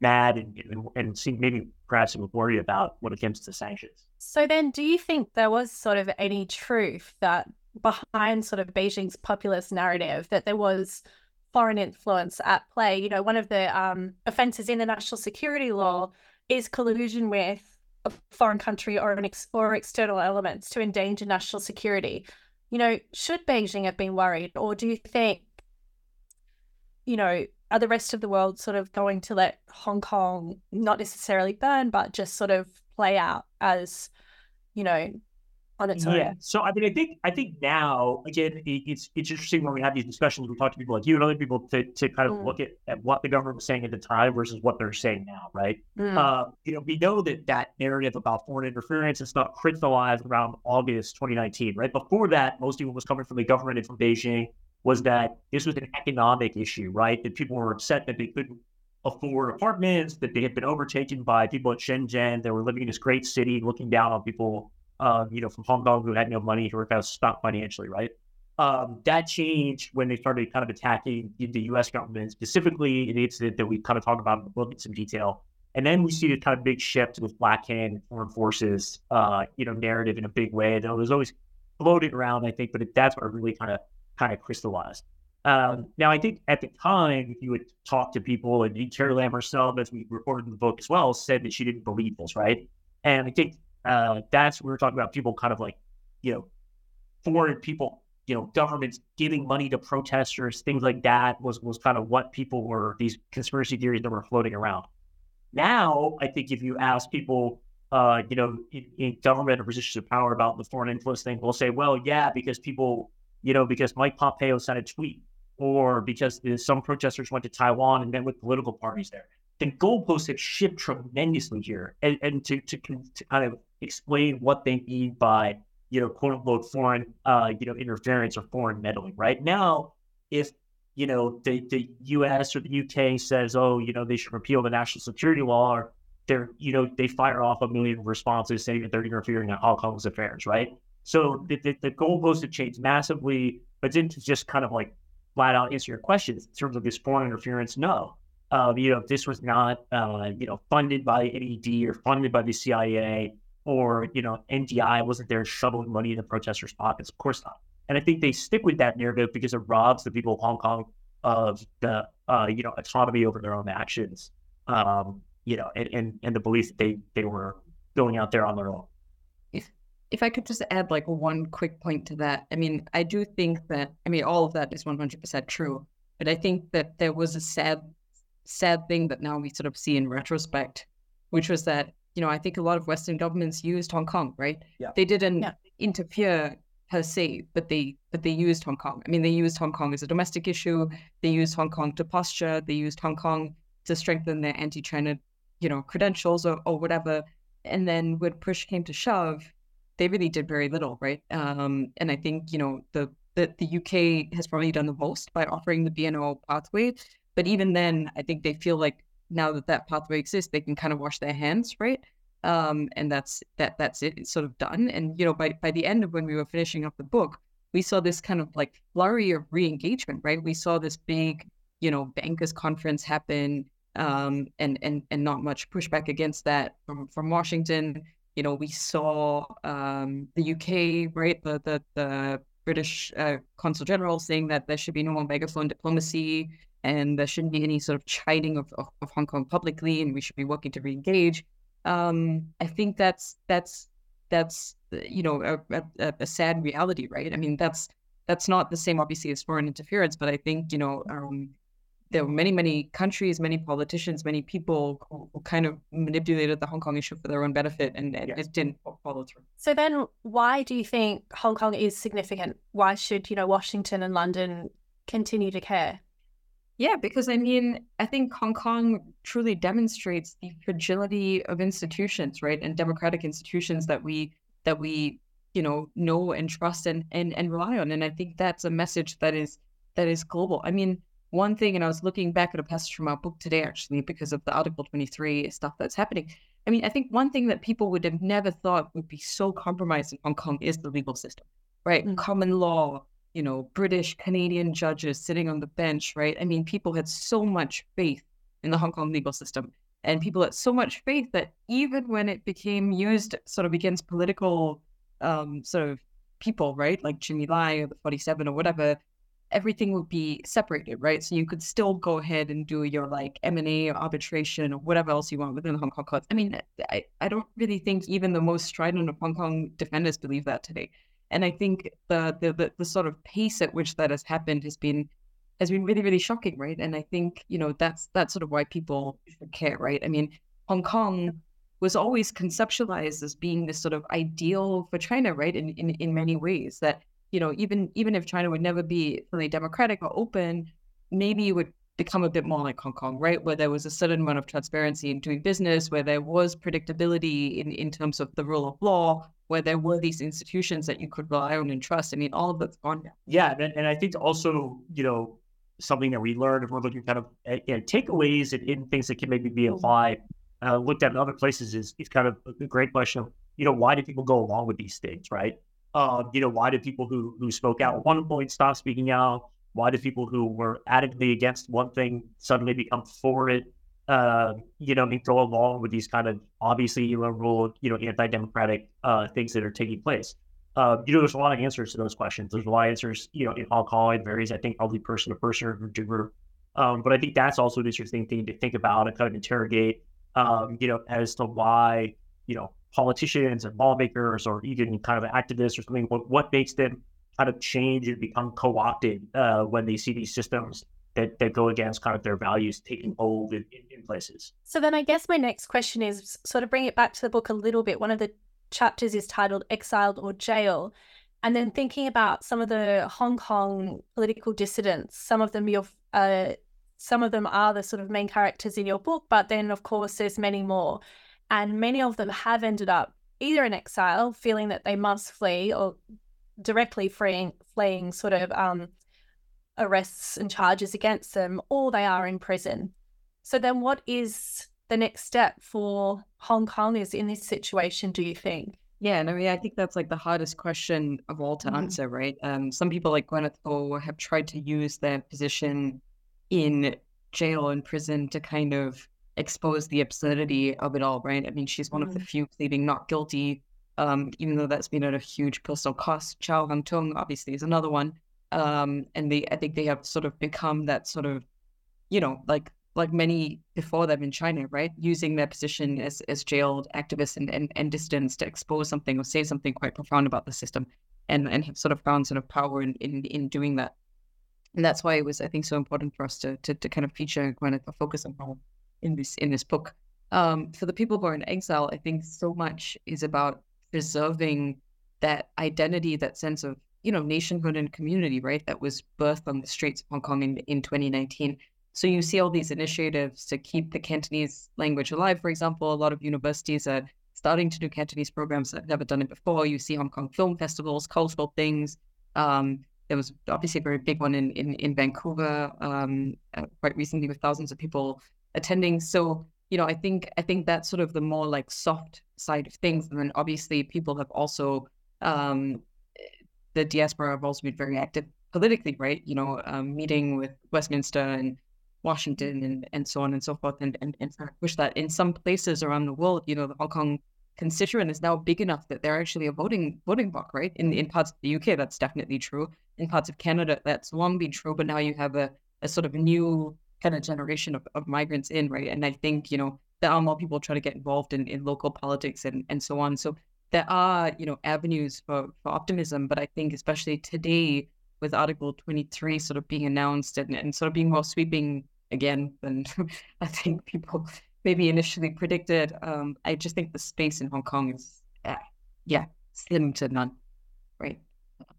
mad and, and, and seemed maybe perhaps worried about when it comes to sanctions. So then, do you think there was sort of any truth that behind sort of Beijing's populist narrative that there was foreign influence at play? You know, one of the um, offences in the national security law is collusion with a foreign country or an ex- or external elements to endanger national security. You know, should Beijing have been worried, or do you think, you know, are the rest of the world sort of going to let Hong Kong not necessarily burn, but just sort of play out as, you know, on its own? Yeah. So I mean, I think I think now again, it's it's interesting when we have these discussions. We talk to people like you and other people to, to kind of mm. look at, at what the government was saying at the time versus what they're saying now, right? Mm. Uh, you know, we know that that narrative about foreign interference is not crystallized around August 2019, right? Before that, most people was coming from the government and from Beijing was that this was an economic issue, right? That people were upset that they couldn't afford apartments, that they had been overtaken by people at Shenzhen. They were living in this great city, looking down on people, um, you know, from Hong Kong who had no money, who were kind of stuck financially, right? Um, that changed when they started kind of attacking the U.S. government, specifically an incident that we kind of talked about in the book in some detail. And then we see this kind of big shift with Black Hand and foreign forces, uh, you know, narrative in a big way. And it was always floating around, I think, but that's what really kind of kind of crystallized. Um, now, I think at the time, if you would talk to people, and Carrie Lam herself, as we reported in the book as well, said that she didn't believe this, right? And I think uh, that's we were talking about people kind of like, you know, foreign people you know, governments giving money to protesters, things like that was was kind of what people were these conspiracy theories that were floating around. Now, I think if you ask people, uh, you know, in, in government or positions of power about the foreign influence thing, will say, well, yeah, because people, you know, because Mike Pompeo sent a tweet, or because some protesters went to Taiwan and met with political parties there. The goalposts have shifted tremendously here, and, and to, to to kind of explain what they mean by you know, quote unquote foreign, uh, you know, interference or foreign meddling. Right now, if you know the the U.S. or the UK says, oh, you know, they should repeal the national security law, or they're, you know, they fire off a million responses saying that they're interfering in Hong Kong's affairs, right? So the the, the goalposts have changed massively, but didn't just kind of like flat out answer your questions in terms of this foreign interference, no. Uh, you know, this was not, uh, you know, funded by NED or funded by the CIA or you know NDI wasn't there shoveling money in the protesters' pockets. Of course not. And I think they stick with that narrative because it robs the people of Hong Kong of the uh, you know autonomy over their own actions. Um, you know, and, and and the belief that they they were going out there on their own. If if I could just add like one quick point to that, I mean, I do think that I mean all of that is one hundred percent true, but I think that there was a sad sad thing that now we sort of see in retrospect, which was that you know, I think a lot of Western governments used Hong Kong, right? Yeah. They didn't yeah. interfere per se, but they but they used Hong Kong. I mean, they used Hong Kong as a domestic issue. They used Hong Kong to posture. They used Hong Kong to strengthen their anti-China, you know, credentials or, or whatever. And then when push came to shove, they really did very little, right? Um, and I think you know the, the the UK has probably done the most by offering the BNO pathway. But even then, I think they feel like now that that pathway exists, they can kind of wash their hands, right? Um, and that's that. That's it. It's sort of done. And you know, by by the end of when we were finishing up the book, we saw this kind of like flurry of re-engagement, right? We saw this big, you know, bankers conference happen, um, and and and not much pushback against that from from Washington. You know, we saw um, the UK, right? The the the British uh, consul general saying that there should be no more megaphone diplomacy and there shouldn't be any sort of chiding of, of, of Hong Kong publicly, and we should be working to re-engage. Um, I think that's that's that's you know a, a, a, sad reality, right? I mean, that's that's not the same, obviously, as foreign interference, but I think you know um, there were many many countries, many politicians, many people who, who, kind of manipulated the Hong Kong issue for their own benefit, and, and yes. it didn't follow through. So then, why do you think Hong Kong is significant? Why should you know Washington and London continue to care? Yeah, because I mean, I think Hong Kong truly demonstrates the fragility of institutions, right, and democratic institutions that we that we you know know and trust and and and rely on. And I think that's a message that is that is global. I mean, one thing, and I was looking back at a passage from our book today actually because of the Article Twenty Three stuff that's happening. I mean, I think one thing that people would have never thought would be so compromised in Hong Kong is the legal system, right? Mm-hmm. Common law, you know, British, Canadian judges sitting on the bench, right? I mean, people had so much faith in the Hong Kong legal system. And people had so much faith that even when it became used sort of against political um, sort of people, right, like Jimmy Lai or the 47 or whatever, everything would be separated, right? So you could still go ahead and do your like M&A or arbitration or whatever else you want within the Hong Kong courts. I mean, I, I don't really think even the most strident of Hong Kong defenders believe that today. And I think the, the, the the sort of pace at which that has happened has been has been really really shocking, right? And I think you know that's that's sort of why people care, right? I mean, Hong Kong was always conceptualized as being this sort of ideal for China, right? In in in many ways that you know even even if China would never be fully democratic or open, maybe it would become a bit more like Hong Kong, right? Where there was a certain amount of transparency in doing business, where there was predictability in, in terms of the rule of law, where there were these institutions that you could rely on and trust. I mean, all of that's gone now. Yeah, and, and I think also, you know, something that we learned if we're looking kind of at, takeaways and, and, things that can maybe be applied, uh, looked at in other places is, is kind of a great question of, you know, why do people go along with these things, right? Um, you know, why do people who who spoke out at one point stop speaking out? Why do people who were adamantly against one thing suddenly become for it? uh, you know, and go along with these kind of obviously rule, you know, anti-democratic uh, things that are taking place. Uh, you know, there's a lot of answers to those questions. There's a lot of answers, you know, in Hong Kong. It varies, I think, probably person to person or group to group. Um, but I think that's also an interesting thing to think about and kind of interrogate, um, you know, as to why, you know, politicians and lawmakers or even kind of activists or something, what, what makes them kind of change and become co-opted uh, when they see these systems that, that go against kind of their values taking hold in, in, places. So then I guess my next question is sort of bring it back to the book a little bit. One of the chapters is titled Exiled or Jail. And then thinking about some of the Hong Kong political dissidents, some of them you're uh, some of them are the sort of main characters in your book, but then of course there's many more. And many of them have ended up either in exile, feeling that they must flee, or directly fleeing, fleeing sort of um, arrests and charges against them, or they are in prison. So then, what is the next step for Hong Kongers in this situation? Do you think? Yeah, and I mean, I think that's like the hardest question of all to mm-hmm. answer, right? Um, some people like Gwyneth Ho have tried to use their position in jail and prison to kind of expose the absurdity of it all, right? I mean, she's one mm-hmm. of the mm-hmm. few pleading not guilty, um, even though that's been at a huge personal cost. Chow Hang Tung obviously is another one. Um, and they, I think they have sort of become that sort of, you know, like like many before them in China, right? Using their position as, as jailed activists and, and, and dissidents to expose something or say something quite profound about the system and, and have sort of found sort of power in, in, in doing that. And that's why it was, I think, so important for us to to, to kind of feature Gwyneth or focus on in this in this book. Um, for the people who are in exile, I think so much is about preserving that identity, that sense of you know nationhood and community, right? That was birthed on the streets of Hong Kong in, in 2019. So you see all these initiatives to keep the Cantonese language alive. For example, a lot of universities are starting to do Cantonese programs that have never done it before. You see Hong Kong film festivals, cultural things. Um, there was obviously a very big one in in, in Vancouver um, uh, quite recently with thousands of people attending. So you know, I think I think that's sort of the more like soft side of things. And then obviously people have also um, the diaspora have also been very active politically, right? You know, um, meeting with Westminster and Washington and, and so on and so forth, and and, and push that in some places around the world. You know, the Hong Kong constituent is now big enough that they're actually a voting voting bloc, right? In in parts of the UK, that's definitely true. In parts of Canada, that's long been true, but now you have a, a sort of new kind of generation of, of migrants in, right? And I think, you know, there are more people trying to get involved in, in local politics and, and so on. So there are, you know, avenues for, for optimism, but I think especially today with Article 23 sort of being announced and, and sort of being more sweeping again than I think people maybe initially predicted. Um, I just think the space in Hong Kong is, uh, yeah, slim to none, right?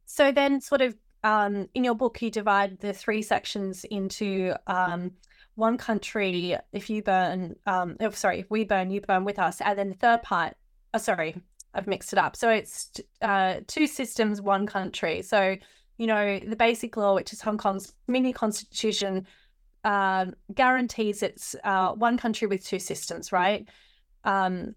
So then, sort of um, in your book, you divide the three sections into um, one country. If you burn, um, oh, sorry, if we burn, you burn with us, and then the third part. Oh, sorry, I've mixed it up. So it's uh, two systems, one country. So you know the basic law, which is Hong Kong's mini constitution, uh, guarantees it's uh, one country with two systems, right? Um,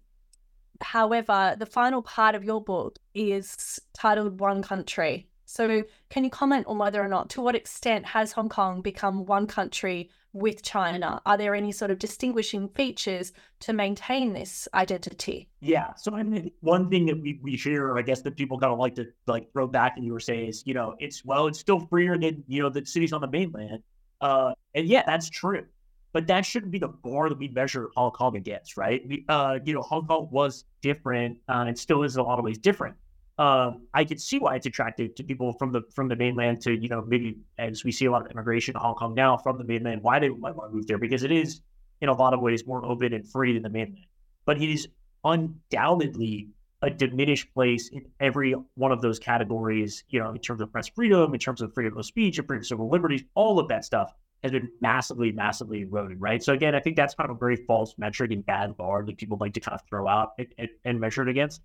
however, the final part of your book is titled One Country. So, can you comment on whether or not, to what extent has Hong Kong become one country with China? Are there any sort of distinguishing features to maintain this identity? Yeah. So, I mean, one thing that we, we share, I guess, that people kind of like to like throw back and you were saying is, you know, it's well, it's still freer than you know the cities on the mainland, uh, and yeah, that's true. But that shouldn't be the bar that we measure Hong Kong against, right? We, uh, you know, Hong Kong was different, uh, and still is in a lot of ways different um, I could see why it's attractive to people from the from the mainland to you know maybe as we see a lot of immigration to Hong Kong now from the mainland, why they might want to move there because it is in a lot of ways more open and free than the mainland. But it is undoubtedly a diminished place in every one of those categories. You know, in terms of press freedom, in terms of freedom of speech, and freedom of civil liberties, all of that stuff has been massively, massively eroded. Right. So again, I think that's kind of a very false metric and bad bar that people like to kind of throw out and, and, and measure it against.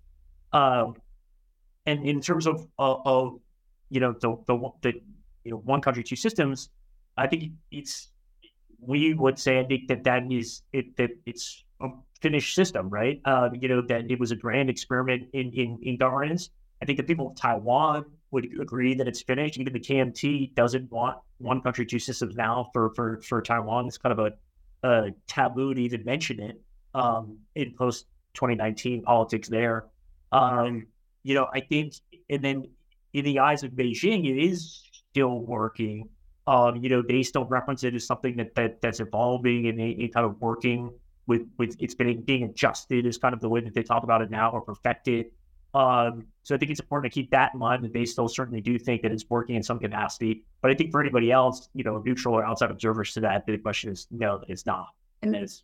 Um, and in terms of uh, of you know the, the the you know one country two systems, I think it's we would say I think that that is it that it's a finished system, right? Uh, you know that it was a grand experiment in in, in governance. I think the people of Taiwan would agree that it's finished. Even the KMT doesn't want one country two systems now for for for Taiwan. It's kind of a, taboo to even mention it um, in post 2019 politics there. Um, you know, I think, and then in the eyes of Beijing, it is still working. Um, you know, they still reference it as something that, that that's evolving and it, kind of working with with it's been being adjusted is kind of the way that they talk about it now or perfected. Um, So I think it's important to keep that in mind that they still certainly do think that it's working in some capacity. But I think for anybody else, you know, neutral or outside observers to that, the question is no, it's not. And it's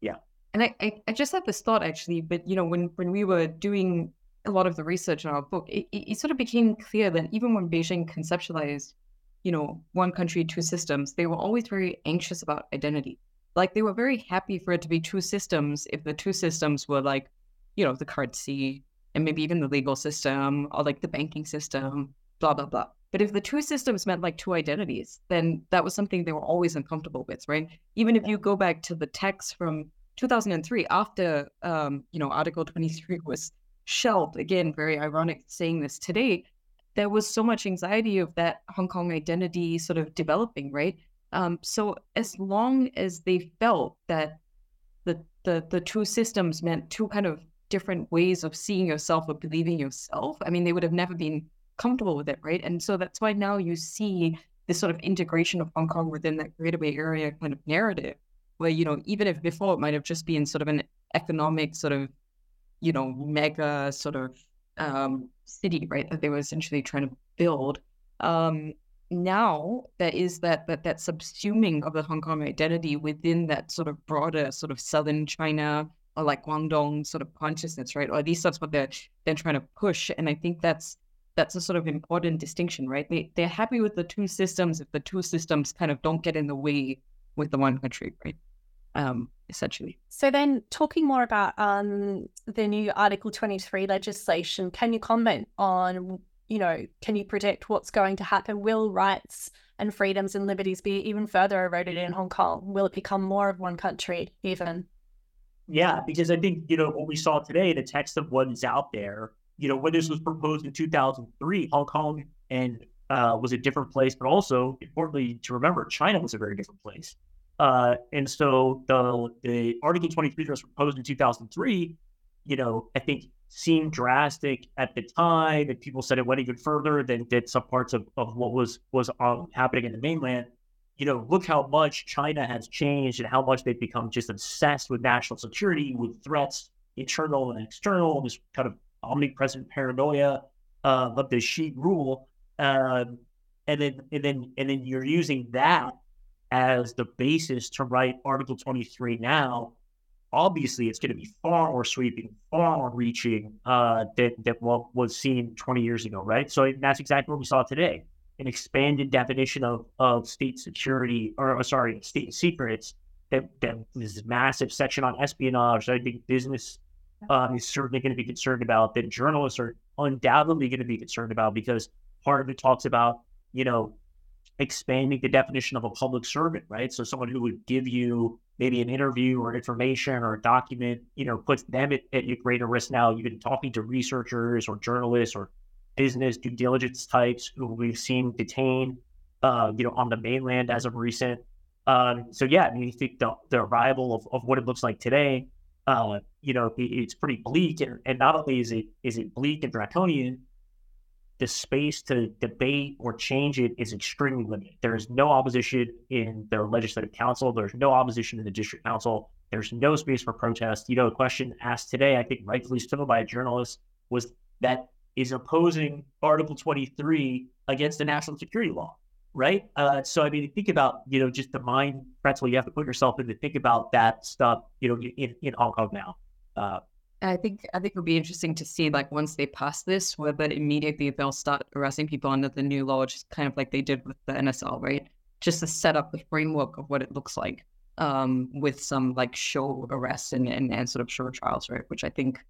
yeah. And I, I, I just had this thought actually, but you know, when when we were doing a lot of the research in our book, it, it, sort of became clear that even when Beijing conceptualized, you know, one country, two systems, they were always very anxious about identity. Like they were very happy for it to be two systems if the two systems were like, you know, the currency and maybe even the legal system or like the banking system, blah, blah, blah. But if the two systems meant like two identities, then that was something they were always uncomfortable with, right? Even if you go back to the text from 2003, after, um, you know, Article 23 was shelved, again, very ironic saying this today, there was so much anxiety of that Hong Kong identity sort of developing, right? Um, so as long as they felt that the, the the two systems meant two kind of different ways of seeing yourself or believing yourself, I mean, they would have never been comfortable with it, right? And so that's why now you see this sort of integration of Hong Kong within that Greater Bay Area kind of narrative, where you know, even if before it might have just been sort of an economic sort of, you know, mega sort of um, city, right, that they were essentially trying to build. Um, now there is that that that subsuming of the Hong Kong identity within that sort of broader sort of southern China or like Guangdong sort of consciousness, right? Or at least that's what they're they're trying to push. And I think that's that's a sort of important distinction, right? They they're happy with the two systems if the two systems kind of don't get in the way with the one country, right? Um, essentially. So then, talking more about um, the new Article Twenty Three legislation, can you comment on you know, can you predict what's going to happen? Will rights and freedoms and liberties be even further eroded in Hong Kong? Will it become more of one country even? Yeah, because I think, you know, what we saw today, the text of what is out there, you know, when this was proposed in 2003, Hong Kong and uh, was a different place, but also importantly to remember, China was a very different place. Uh, and so the the Article 23 that was proposed in 2003, you know, I think seemed drastic at the time, and people said it went even further than did some parts of, of what was was um, happening in the mainland. You know, look how much China has changed and how much they've become just obsessed with national security, with threats, internal and external, this kind of omnipresent paranoia uh, of the Xi rule. Um, and then and then and then you're using that as the basis to write Article 23 now obviously it's going to be far more sweeping, far more reaching uh, than, than what was seen 20 years ago, right? So that's exactly what we saw today an expanded definition of, of state security, or, sorry, state secrets. That, that this massive section on espionage. I think business uh, is certainly going to be concerned about. That journalists are undoubtedly going to be concerned about because part of it talks about you know expanding the definition of a public servant, right? So someone who would give you maybe an interview or information or a document, you know, puts them at, at greater risk now. You've been talking to researchers or journalists or business due diligence types who we've seen detained, uh, you know, on the mainland as of recent. Um, so yeah, I mean, you think the, the arrival of, of what it looks like today, uh, you know, it, it's pretty bleak, and, and not only is it is it bleak and draconian, the space to debate or change it is extremely limited. There is no opposition in the legislative council. There's no opposition in the district council. There's no space for protest. You know, a question asked today, I think rightfully so by a journalist, was that is opposing Article 23 against the national security law, right? Uh, so, I mean, think about, you know, just the mind pretzel you have to put yourself in to think about that stuff, you know, in, in Hong Kong now. Uh, I think I think it'll be interesting to see like once they pass this, whether immediately they'll start arresting people under the new law, just kind of like they did with the NSL, right? Just to set up the framework of what it looks like, um, with some like show arrests and, and, and sort of show trials, right? Which I think,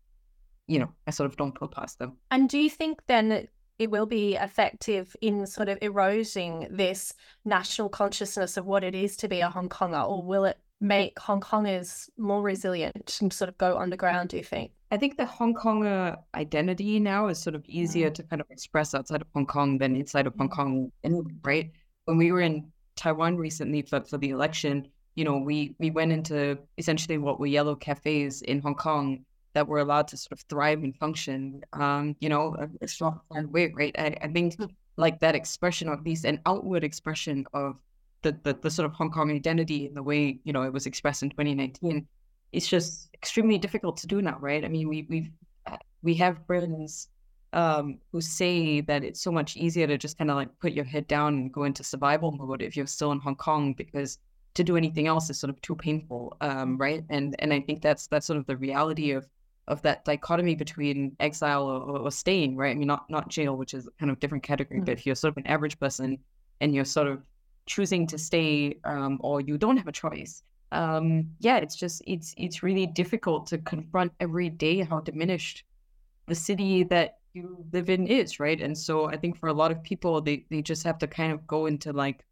you know, I sort of don't put past them. And do you think then it will be effective in sort of eroding this national consciousness of what it is to be a Hong Konger, or will it make Hong Kongers more resilient and sort of go underground, do you think? I think the Hong Konger identity now is sort of easier mm. to kind of express outside of Hong Kong than inside of Hong Kong, right? When we were in Taiwan recently for, for the election, you know, we we went into essentially what were yellow cafes in Hong Kong that were allowed to sort of thrive and function, um, you know, a strong way, right? I, I think hmm. like that expression, of at least an outward expression of the, the, the sort of Hong Kong identity in the way you know it was expressed in 2019 it's just extremely difficult to do now, right? I mean, we we've we have friends um, who say that it's so much easier to just kind of like put your head down and go into survival mode if you're still in Hong Kong because to do anything else is sort of too painful, um, right? And and I think that's that's sort of the reality of of that dichotomy between exile or, or staying, right? I mean, not not jail, which is kind of different category, mm-hmm. but if you're sort of an average person and you're sort of choosing to stay um, or you don't have a choice, um, yeah, it's just it's it's really difficult to confront every day how diminished the city that you live in is, right? And so I think for a lot of people, they they just have to kind of go into like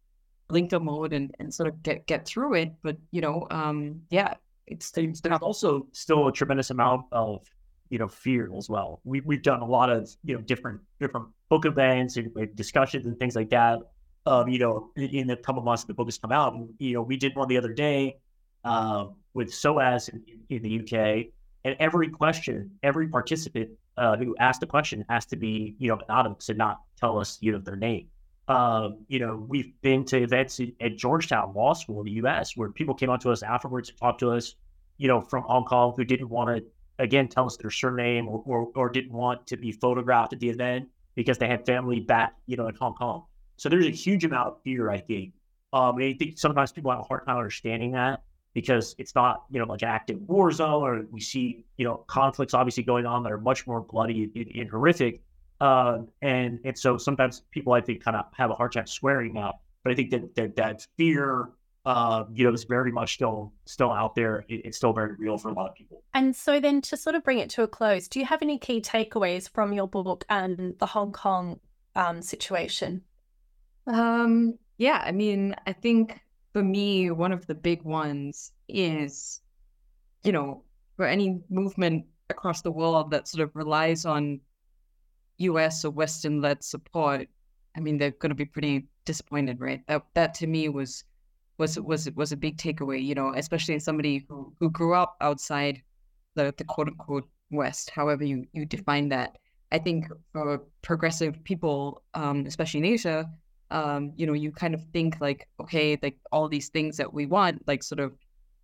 blinker mode and, and sort of get get through it. But you know, um, yeah, it's there's also still a tremendous amount of you know fear as well. We we've done a lot of you know different different book events and, and discussions and things like that. Um, you know, in, the couple months the book has come out, and, you know, we did one the other day uh, with SOAS in, in, the UK, and every question, every participant uh, who asked a question has to be you know anonymous and not tell us you know their name. Um, you know, we've been to events at Georgetown Law School in the U.S. where people came up to us afterwards and talked to us, you know, from Hong Kong who didn't want to again tell us their surname or, or, or didn't want to be photographed at the event because they had family back, you know, in Hong Kong. So there's a huge amount of fear, I think. Um, and I think sometimes people have a hard time understanding that because it's not, you know, like an active war zone or we see, you know, conflicts obviously going on that are much more bloody and, and horrific. Uh, and and so sometimes people I think kind of have a hard time swearing now, but I think that that, that fear, uh, you know, is very much still still out there. It, it's still very real for a lot of people. And so then to sort of bring it to a close, do you have any key takeaways from your book and the Hong Kong um, situation? Um, yeah, I mean, I think for me, one of the big ones is, you know, for any movement across the world that sort of relies on US or Western led support, I mean, they're going to be pretty disappointed, right? That that to me was was was was a big takeaway, you know, especially as somebody who, who grew up outside the, the quote unquote West, however you, you define that. I think for progressive people, um, especially in Asia, um, you know, you kind of think like, okay, like all these things that we want, like sort of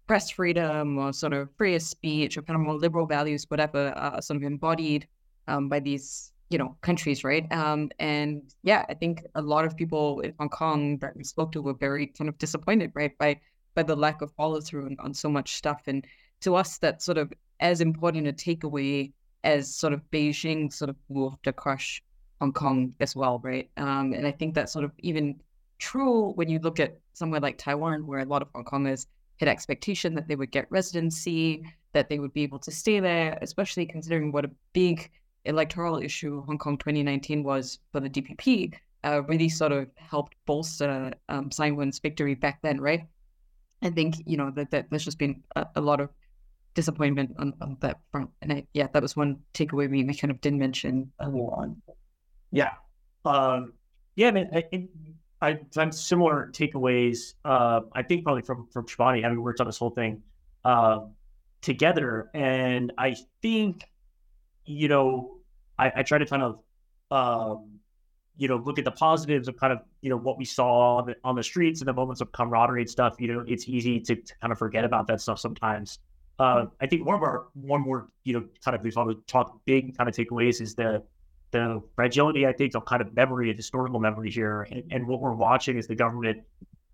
press freedom or sort of freer speech or kind of more liberal values, whatever, uh, sort of embodied um, by these you know countries right? Um and yeah i think a lot of people in hong kong that we spoke to were very kind of disappointed right by by the lack of follow through on, on so much stuff. And to us that's sort of as important a takeaway as sort of beijing sort of moved to crush hong kong as well right um and i think that's sort of even true when you look at somewhere like taiwan where a lot of hong kongers had expectation that they would get residency that they would be able to stay there especially considering what a big electoral issue Hong Kong 2019 was for the DPP uh, really sort of helped bolster um, Tsai Ing-wen's victory back then, right? I think you know that, that there's just been a, a lot of disappointment on, on, that front, and I, yeah, that was one takeaway we, we kind of didn't mention on. Yeah, um, yeah, I mean, I, I, I'm similar takeaways. Uh, I think probably from from Shibani having worked on this whole thing uh, together, and I think you know, I, I try to kind of, um, you know, look at the positives of kind of, you know, what we saw on the, on the streets and the moments of camaraderie and stuff. You know, it's easy to, to kind of forget about that stuff sometimes. Uh, I think one of our one more, you know, kind of we want to talk big kind of takeaways is the the fragility, I think, of kind of memory and historical memory here. And, and what we're watching is the government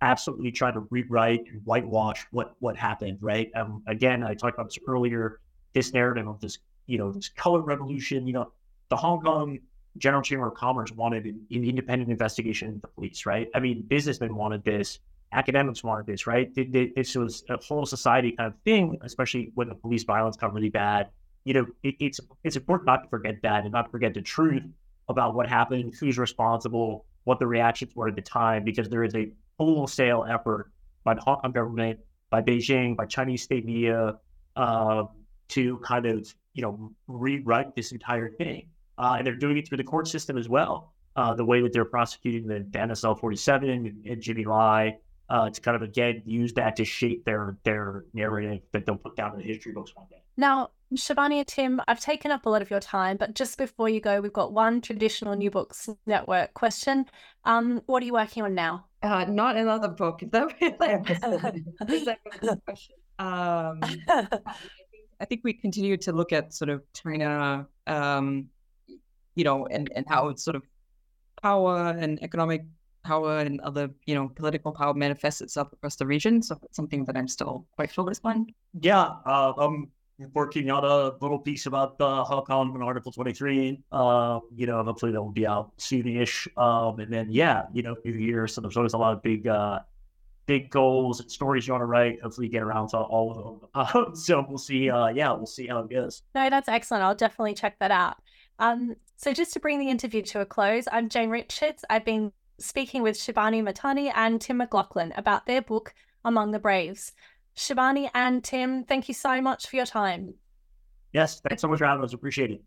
absolutely trying to rewrite and whitewash what what happened. Right. Um, again, I talked about this earlier. This narrative of this you know, this color revolution. You know, the Hong Kong General Chamber of Commerce wanted an, an independent investigation into the police, right? I mean, businessmen wanted this, academics wanted this, right? This was a whole society kind of thing, especially when the police violence got really bad. You know, it, it's it's important not to forget that and not forget the truth about what happened, who's responsible, what the reactions were at the time, because there is a wholesale effort by the Hong Kong government, by Beijing, by Chinese state media, uh, to kind of you know, rewrite this entire thing. Uh, and they're doing it through the court system as well. Uh, the way that they're prosecuting the, the NSL 47 and, and Jimmy Lai uh, to kind of again use that to shape their their narrative that they'll put down in the history books one day. Now, Shibani and Tim, I've taken up a lot of your time, but just before you go, we've got one traditional New Books Network question. Um, what are you working on now? Uh, not another book. Is that, is that question? Um, I think we continue to look at sort of China, um, you know, and, and how it's sort of power and economic power and other, you know, political power manifests itself across the region. So it's something that I'm still quite focused on. Yeah, uh, I'm working on a little piece about the Hong Kong and Article 23. Uh, you know, hopefully that will be out soonish. Um, and then, yeah, you know, new year. So there's always a lot of big, uh, big goals and stories you want to write. Hopefully, get around to all of them. Uh, so we'll see. Uh, yeah, we'll see how it goes. No, that's excellent. I'll definitely check that out. Um, so just to bring the interview to a close, I'm Jane Richards. I've been speaking with Shibani Mahtani and Tim McLaughlin about their book, Among the Braves. Shibani and Tim, thank you so much for your time. Yes, thanks so much for having us. Appreciate it.